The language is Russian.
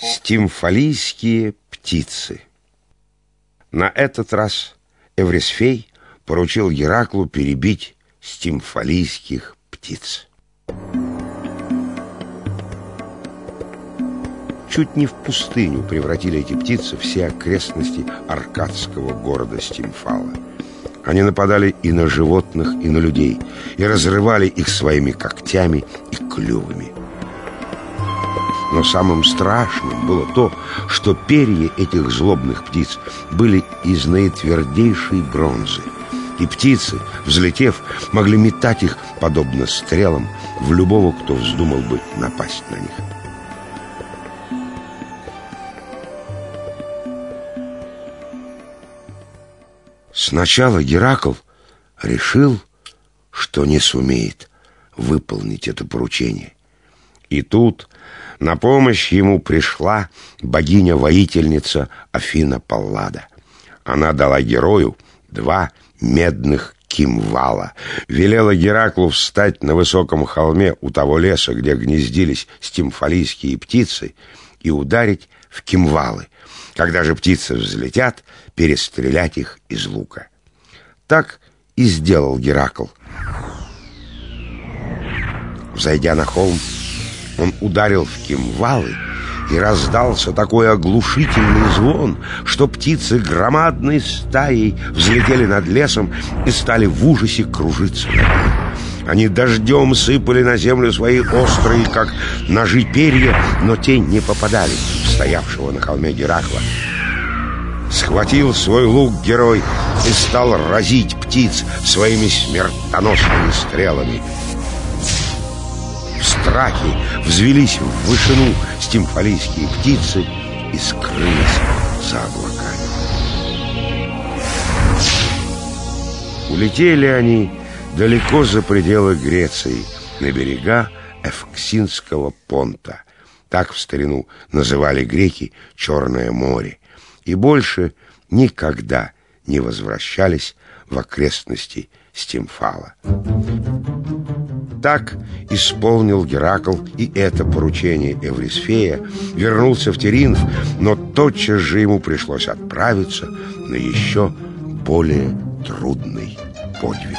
Стимфалийские птицы На этот раз Эврисфей поручил Гераклу перебить стимфалийских птиц. Чуть не в пустыню превратили эти птицы все окрестности аркадского города Стимфала. Они нападали и на животных, и на людей, и разрывали их своими когтями и клювами. Но самым страшным было то, что перья этих злобных птиц были из наитвердейшей бронзы. И птицы, взлетев, могли метать их, подобно стрелам, в любого, кто вздумал бы напасть на них. Сначала Геракл решил, что не сумеет выполнить это поручение. И тут на помощь ему пришла богиня-воительница Афина Паллада. Она дала герою два медных кимвала, велела Гераклу встать на высоком холме у того леса, где гнездились стимфалийские птицы, и ударить в кимвалы. Когда же птицы взлетят, перестрелять их из лука. Так и сделал Геракл. Взойдя на холм, он ударил в кимвалы, и раздался такой оглушительный звон, что птицы громадной стаей взлетели над лесом и стали в ужасе кружиться. Они дождем сыпали на землю свои острые, как ножи перья, но те не попадали в стоявшего на холме Геракла. Схватил свой лук герой и стал разить птиц своими смертоносными стрелами страхе взвелись в вышину стимфалийские птицы и скрылись за облаками. Улетели они далеко за пределы Греции, на берега Эвксинского понта. Так в старину называли греки Черное море. И больше никогда не возвращались в окрестности Стимфала. Так исполнил Геракл и это поручение Эврисфея, вернулся в Теринф, но тотчас же ему пришлось отправиться на еще более трудный подвиг.